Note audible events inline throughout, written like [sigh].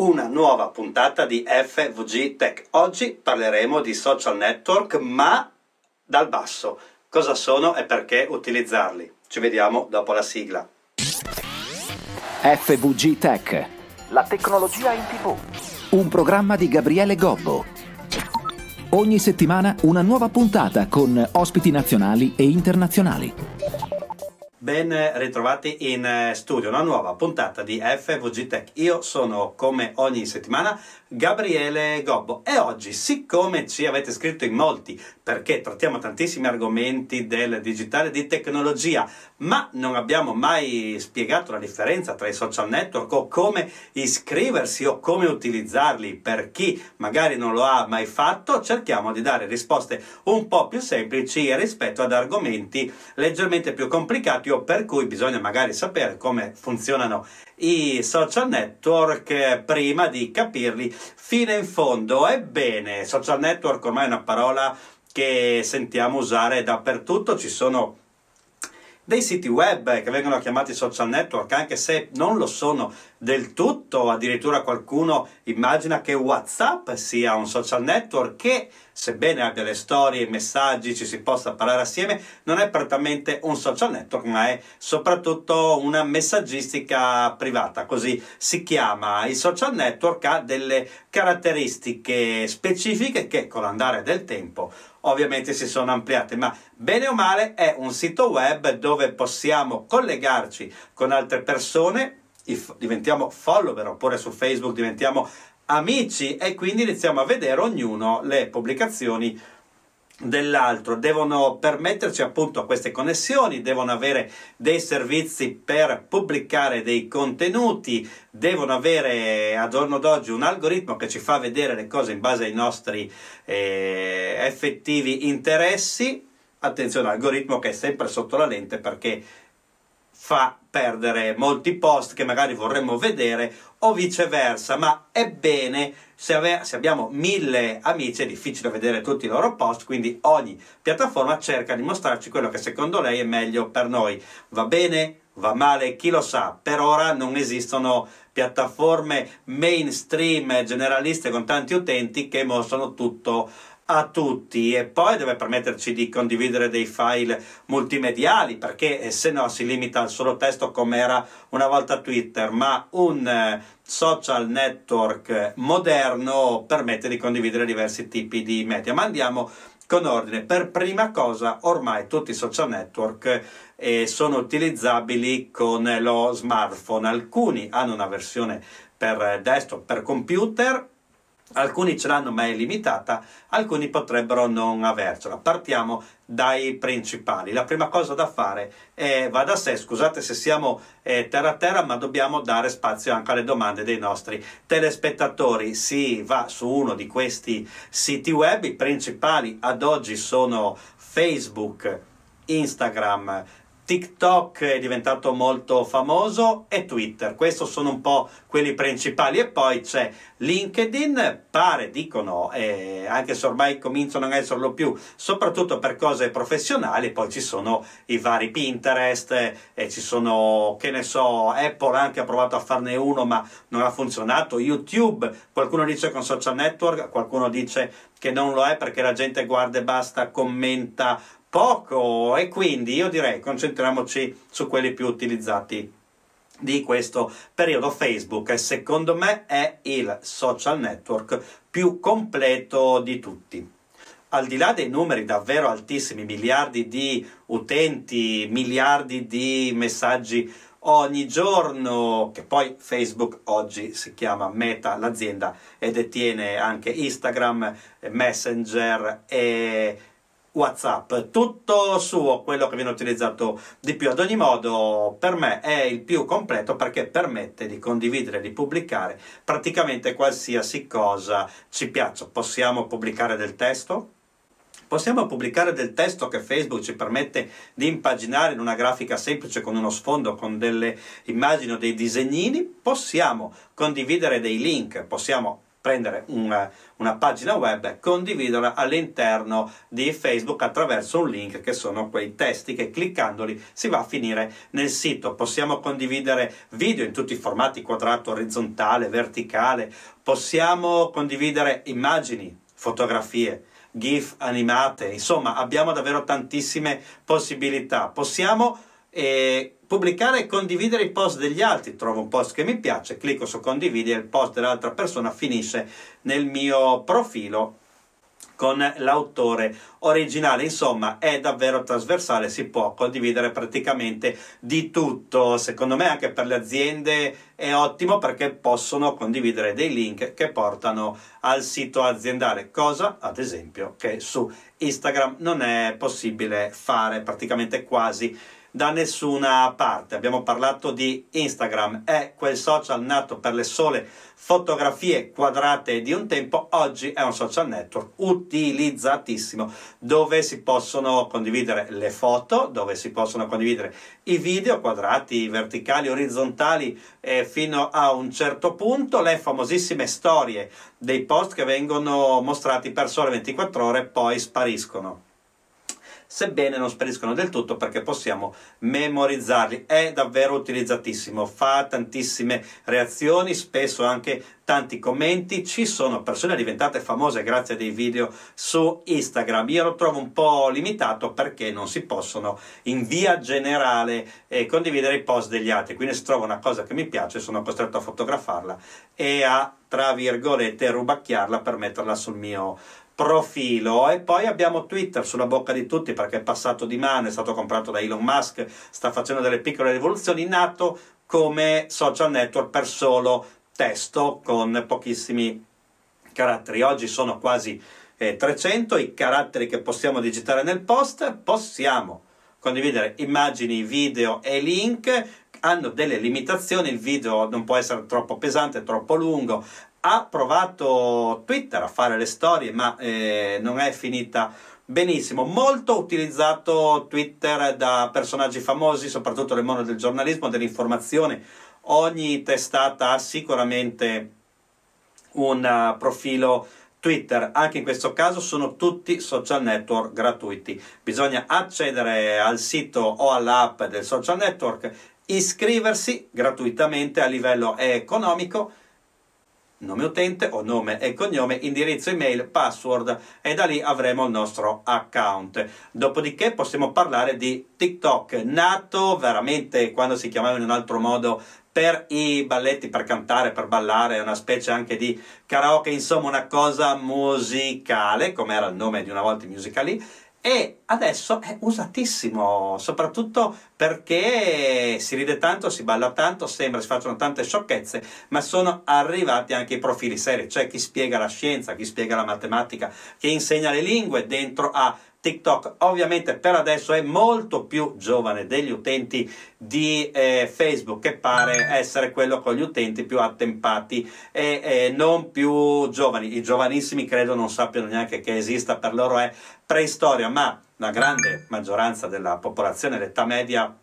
una nuova puntata di FVG Tech. Oggi parleremo di social network, ma dal basso. Cosa sono e perché utilizzarli? Ci vediamo dopo la sigla. FVG Tech. La tecnologia in tv. Un programma di Gabriele Gobbo. Ogni settimana una nuova puntata con ospiti nazionali e internazionali. Ben ritrovati in eh, studio, una nuova puntata di FVG Tech. Io sono come ogni settimana Gabriele Gobbo e oggi, siccome ci avete scritto in molti perché trattiamo tantissimi argomenti del digitale di tecnologia, ma non abbiamo mai spiegato la differenza tra i social network o come iscriversi o come utilizzarli per chi magari non lo ha mai fatto, cerchiamo di dare risposte un po' più semplici rispetto ad argomenti leggermente più complicati o per cui bisogna magari sapere come funzionano i social network prima di capirli fino in fondo. Ebbene, social network ormai è una parola che sentiamo usare dappertutto, ci sono dei siti web che vengono chiamati social network, anche se non lo sono del tutto, addirittura qualcuno immagina che WhatsApp sia un social network che, sebbene abbia le storie, i messaggi, ci si possa parlare assieme, non è prettamente un social network, ma è soprattutto una messaggistica privata, così si chiama. Il social network ha delle caratteristiche specifiche che con l'andare del tempo ovviamente si sono ampliate, ma bene o male è un sito web dove possiamo collegarci con altre persone, diventiamo follower oppure su Facebook diventiamo amici e quindi iniziamo a vedere ognuno le pubblicazioni dell'altro, devono permetterci appunto queste connessioni, devono avere dei servizi per pubblicare dei contenuti, devono avere a giorno d'oggi un algoritmo che ci fa vedere le cose in base ai nostri eh, effettivi interessi. Attenzione, algoritmo che è sempre sotto la lente perché fa perdere molti post che magari vorremmo vedere o viceversa, ma ebbene se, ave- se, abbiamo mille amici è difficile vedere tutti i loro post, quindi ogni piattaforma cerca di mostrarci quello che secondo lei è meglio per noi. Va bene? Va male? Chi lo sa? Per ora non esistono piattaforme mainstream generaliste con tanti utenti che mostrano tutto a tutti. E poi deve permetterci di condividere dei file multimediali perché eh, se no si limita al solo testo come era una volta Twitter. Ma un eh, social network moderno permette di condividere diversi tipi di media. Ma andiamo con ordine. Per prima cosa ormai tutti i social network eh, sono utilizzabili con lo smartphone. Alcuni hanno una versione per desktop per computer Alcuni ce l'hanno ma è limitata, alcuni potrebbero non avercela. Partiamo dai principali. La prima cosa da fare è, va da sé, scusate se siamo eh, terra a terra, ma dobbiamo dare spazio anche alle domande dei nostri telespettatori. Si va su uno di questi siti web, i principali ad oggi sono Facebook, Instagram, TikTok è diventato molto famoso e Twitter. Questi sono un po' quelli principali. E poi c'è LinkedIn, pare, dicono, eh, anche se ormai cominciano a esserlo più, soprattutto per cose professionali. Poi ci sono i vari Pinterest e eh, ci sono, che ne so, Apple anche ha provato a farne uno ma non ha funzionato. YouTube, qualcuno dice con social network, qualcuno dice che non lo è perché la gente guarda e basta, commenta poco e quindi io direi concentriamoci su quelli più utilizzati di questo periodo. Facebook secondo me è il social network più completo di tutti. Al di là dei numeri davvero altissimi miliardi di utenti miliardi di messaggi ogni giorno che poi Facebook oggi si chiama Meta l'azienda e detiene anche Instagram Messenger e WhatsApp, tutto suo, quello che viene utilizzato di più. Ad ogni modo, per me è il più completo perché permette di condividere, di pubblicare praticamente qualsiasi cosa ci piaccia. Possiamo pubblicare del testo? Possiamo pubblicare del testo che Facebook ci permette di impaginare in una grafica semplice con uno sfondo, con delle immagini o dei disegnini. Possiamo condividere dei link, possiamo prendere una, una, pagina web e condividerla all'interno di Facebook attraverso un link che sono quei testi che cliccandoli si va a finire nel sito. Possiamo condividere video in tutti i formati, quadrato, orizzontale, verticale, possiamo condividere immagini, fotografie, GIF animate, insomma abbiamo davvero tantissime possibilità. Possiamo eh, pubblicare e condividere i post degli altri. Trovo un post che mi piace, clicco su condividi e il post dell'altra persona finisce nel mio profilo con l'autore originale. Insomma, è davvero trasversale, si può condividere praticamente di tutto. Secondo me anche per le aziende è ottimo perché possono condividere dei link che portano al sito aziendale, cosa ad esempio che su Instagram non è possibile fare praticamente quasi da nessuna parte. Abbiamo parlato di Instagram, è quel social nato per le sole fotografie quadrate di un tempo, oggi è un social network utilizzatissimo dove si possono condividere le foto, dove si possono condividere i video quadrati, verticali, orizzontali eh, fino a un certo punto, le famosissime storie dei post che vengono mostrati per sole 24 ore e poi spariscono sebbene non spariscono del tutto perché possiamo memorizzarli. È davvero utilizzatissimo, fa tantissime reazioni, spesso anche tanti commenti. Ci sono persone diventate famose grazie a dei video su Instagram. Io lo trovo un po' limitato perché non si possono in via generale eh, condividere i post degli altri. Quindi se trovo una cosa che mi piace sono costretto a fotografarla e a tra virgolette rubacchiarla per metterla sul mio profilo. E poi abbiamo Twitter sulla bocca di tutti perché è passato di mano, è stato comprato da Elon Musk, sta facendo delle piccole rivoluzioni, nato come social network per solo testo con pochissimi caratteri. Oggi sono quasi eh, 300 i caratteri che possiamo digitare nel post, possiamo condividere immagini, video e link. Hanno delle limitazioni, il video non può essere troppo pesante, troppo lungo, ha provato Twitter a fare le storie, ma eh, non è finita benissimo. Molto utilizzato Twitter da personaggi famosi, soprattutto nel mondo del giornalismo, dell'informazione. Ogni testata ha sicuramente un uh, profilo Twitter, anche in questo caso sono tutti social network gratuiti. Bisogna accedere al sito o all'app del social network, iscriversi gratuitamente a livello economico nome utente o nome e cognome, indirizzo email, password e da lì avremo il nostro account. Dopodiché possiamo parlare di TikTok, nato veramente quando si chiamava in un altro modo per i balletti, per cantare, per ballare, una specie anche di karaoke, insomma una cosa musicale, come era il nome di una volta Musical.ly e adesso è usatissimo, soprattutto perché si ride tanto, si balla tanto, sembra si facciano tante sciocchezze, ma sono arrivati anche i profili seri, cioè chi spiega la scienza, chi spiega la matematica, chi insegna le lingue dentro a TikTok ovviamente per adesso è molto più giovane degli utenti di eh, Facebook che pare essere quello con gli utenti più attempati e eh, non più giovani. I giovanissimi credo non sappiano neanche che esista, per loro è preistoria, ma la grande maggioranza della popolazione, l'età media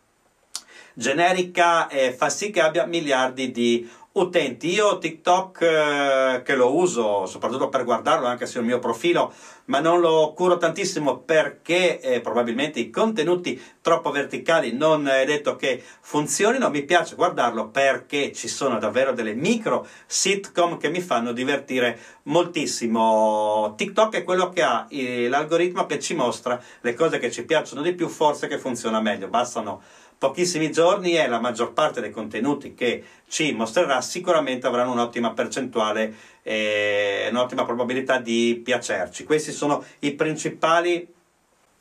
generica, eh, fa sì che abbia miliardi di utenti. Io TikTok eh, che lo uso soprattutto per guardarlo anche sul mio profilo, ma non lo curo tantissimo perché eh, probabilmente i contenuti troppo verticali non è detto che funzionino. Mi piace guardarlo perché ci sono davvero delle micro sitcom che mi fanno divertire moltissimo. TikTok è quello che ha eh, l'algoritmo che ci mostra le cose che ci piacciono di più, forse che funziona meglio. Bastano pochissimi giorni e la maggior parte dei contenuti che ci mostrerà sicuramente avranno un'ottima percentuale e un'ottima probabilità di piacerci. Questi sono i principali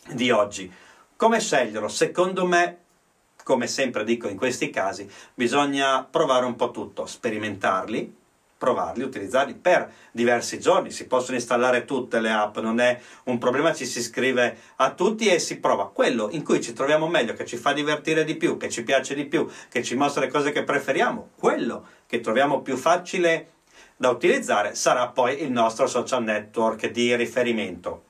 di oggi. Come sceglierlo? Secondo me, come sempre dico in questi casi, bisogna provare un po' tutto, sperimentarli, provarli, utilizzarli per diversi giorni. Si possono installare tutte le app, non è un problema, ci si iscrive a tutti e si prova. Quello in cui ci troviamo meglio, che ci fa divertire di più, che ci piace di più, che ci mostra le cose che preferiamo, quello che troviamo più facile da utilizzare sarà poi il nostro social network di riferimento.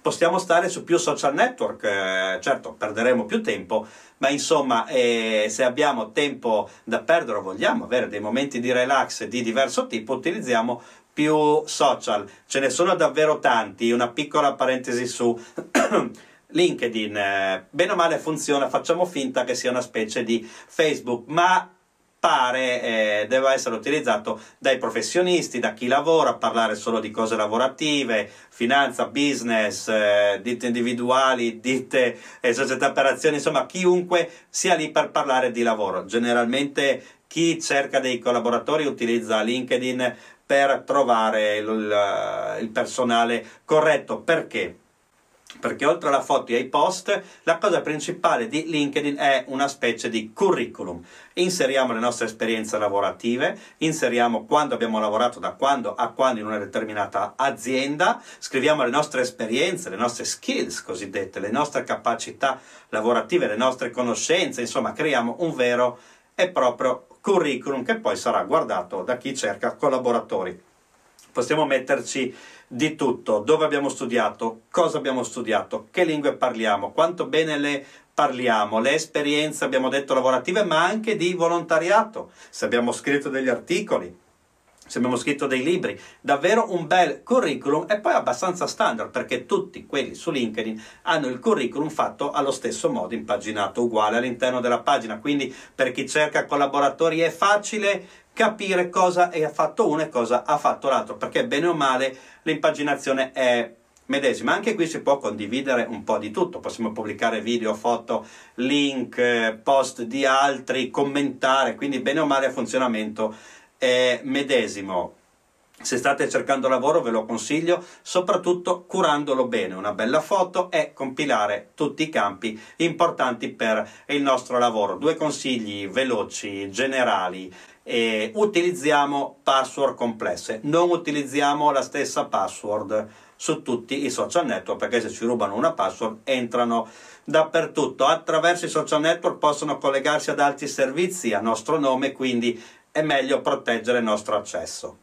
Possiamo stare su più social network, eh, certo perderemo più tempo, ma insomma eh, se abbiamo tempo da perdere o vogliamo avere dei momenti di relax di diverso tipo, utilizziamo più social. Ce ne sono davvero tanti, una piccola parentesi su [clears throat] LinkedIn, eh, bene o male funziona, facciamo finta che sia una specie di Facebook, ma pare eh, deve essere utilizzato dai professionisti, da chi lavora, parlare solo di cose lavorative, finanza, business, eh, ditte individuali, ditte eh, società per azioni, insomma chiunque sia lì per parlare di lavoro. Generalmente chi cerca dei collaboratori utilizza LinkedIn per trovare il, il personale corretto. Perché? Perché oltre alla foto e ai post, la cosa principale di LinkedIn è una specie di curriculum. Inseriamo le nostre esperienze lavorative, inseriamo quando abbiamo lavorato, da quando a quando in una determinata azienda, scriviamo le nostre esperienze, le nostre skills cosiddette, le nostre capacità lavorative, le nostre conoscenze, insomma, creiamo un vero e proprio curriculum che poi sarà guardato da chi cerca collaboratori. Possiamo metterci di tutto, dove abbiamo studiato, cosa abbiamo studiato, che lingue parliamo, quanto bene le parliamo, le esperienze, abbiamo detto, lavorative, ma anche di volontariato, se abbiamo scritto degli articoli, se abbiamo scritto dei libri, davvero un bel curriculum e poi abbastanza standard perché tutti quelli su LinkedIn hanno il curriculum fatto allo stesso modo, impaginato uguale all'interno della pagina, quindi per chi cerca collaboratori è facile capire cosa ha fatto uno e cosa ha fatto l'altro, perché bene o male l'impaginazione è medesima. Anche qui si può condividere un po' di tutto, possiamo pubblicare video, foto, link, post di altri, commentare, quindi bene o male il funzionamento è medesimo. Se state cercando lavoro ve lo consiglio, soprattutto curandolo bene, una bella foto e compilare tutti i campi importanti per il nostro lavoro. Due consigli veloci, generali e utilizziamo password complesse, non utilizziamo la stessa password su tutti i social network perché se ci rubano una password entrano dappertutto. Attraverso i social network possono collegarsi ad altri servizi a nostro nome, quindi è meglio proteggere il nostro accesso.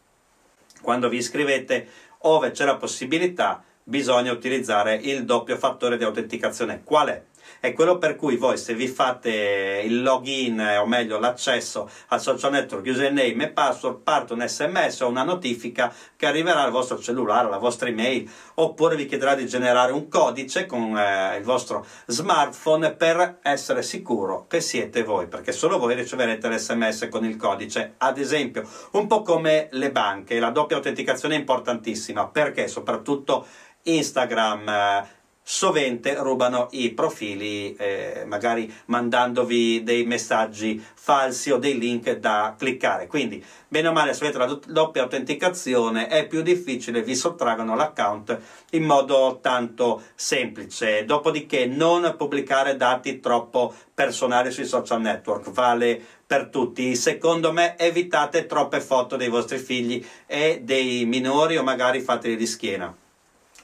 Quando vi iscrivete, ove c'è la possibilità, bisogna utilizzare il doppio fattore di autenticazione. Qual è? È quello per cui voi se vi fate il login o meglio l'accesso al social network username e password parte un sms o una notifica che arriverà al vostro cellulare, alla vostra email oppure vi chiederà di generare un codice con eh, il vostro smartphone per essere sicuro che siete voi perché solo voi riceverete l'sms con il codice. Ad esempio un po' come le banche la doppia autenticazione è importantissima perché soprattutto Instagram eh, sovente rubano i profili, eh, magari mandandovi dei messaggi falsi o dei link da cliccare. Quindi, bene o male, se avete la doppia autenticazione è più difficile, vi sottraggono l'account in modo tanto semplice. Dopodiché, non pubblicare dati troppo personali sui social network, vale per tutti. Secondo me, evitate troppe foto dei vostri figli e dei minori o magari fateli di schiena.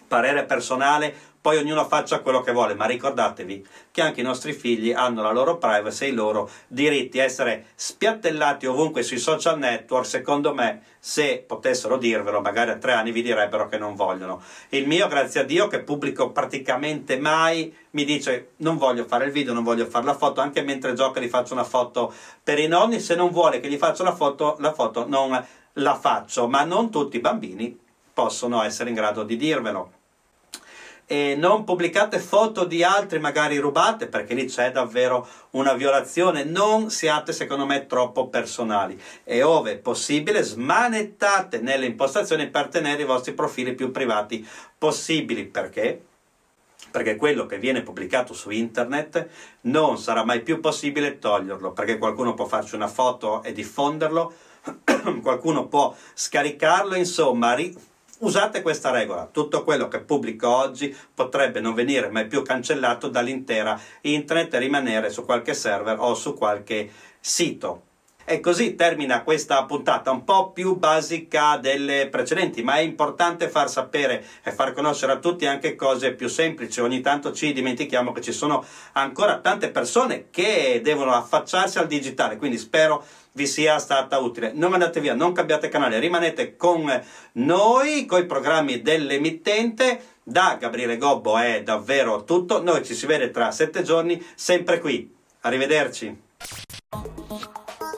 Parere personale, poi ognuno faccia quello che vuole, ma ricordatevi che anche i nostri figli hanno la loro privacy e i loro diritti. Essere spiattellati ovunque sui social network, secondo me, se potessero dirvelo, magari a tre anni vi direbbero che non vogliono. Il mio, grazie a Dio, che pubblico praticamente mai, mi dice non voglio fare il video, non voglio fare la foto, anche mentre gioca gli faccio una foto per i nonni, se non vuole che gli faccia la foto, la foto non la faccio, ma non tutti i bambini possono essere in grado di dirvelo e non pubblicate foto di altri magari rubate perché lì c'è davvero una violazione. Non siate secondo me troppo personali. E ove possibile smanettate nelle impostazioni per tenere i vostri profili più privati possibili. Perché? Perché quello che viene pubblicato su internet non sarà mai più possibile toglierlo perché qualcuno può farci una foto e diffonderlo [clears throat] qualcuno può scaricarlo insomma Usate questa regola, tutto quello che pubblico oggi potrebbe non venire mai più cancellato dall'intera internet e rimanere su qualche server o su qualche sito. E così termina questa puntata un po' più basica delle precedenti, ma è importante far sapere e far conoscere a tutti anche cose più semplici. Ogni tanto ci dimentichiamo che ci sono ancora tante persone che devono affacciarsi al digitale, quindi spero vi sia stata utile. Non andate via, non cambiate canale, rimanete con noi, con i programmi dell'emittente. Da Gabriele Gobbo è davvero tutto. Noi ci si vede tra sette giorni, sempre qui. Arrivederci.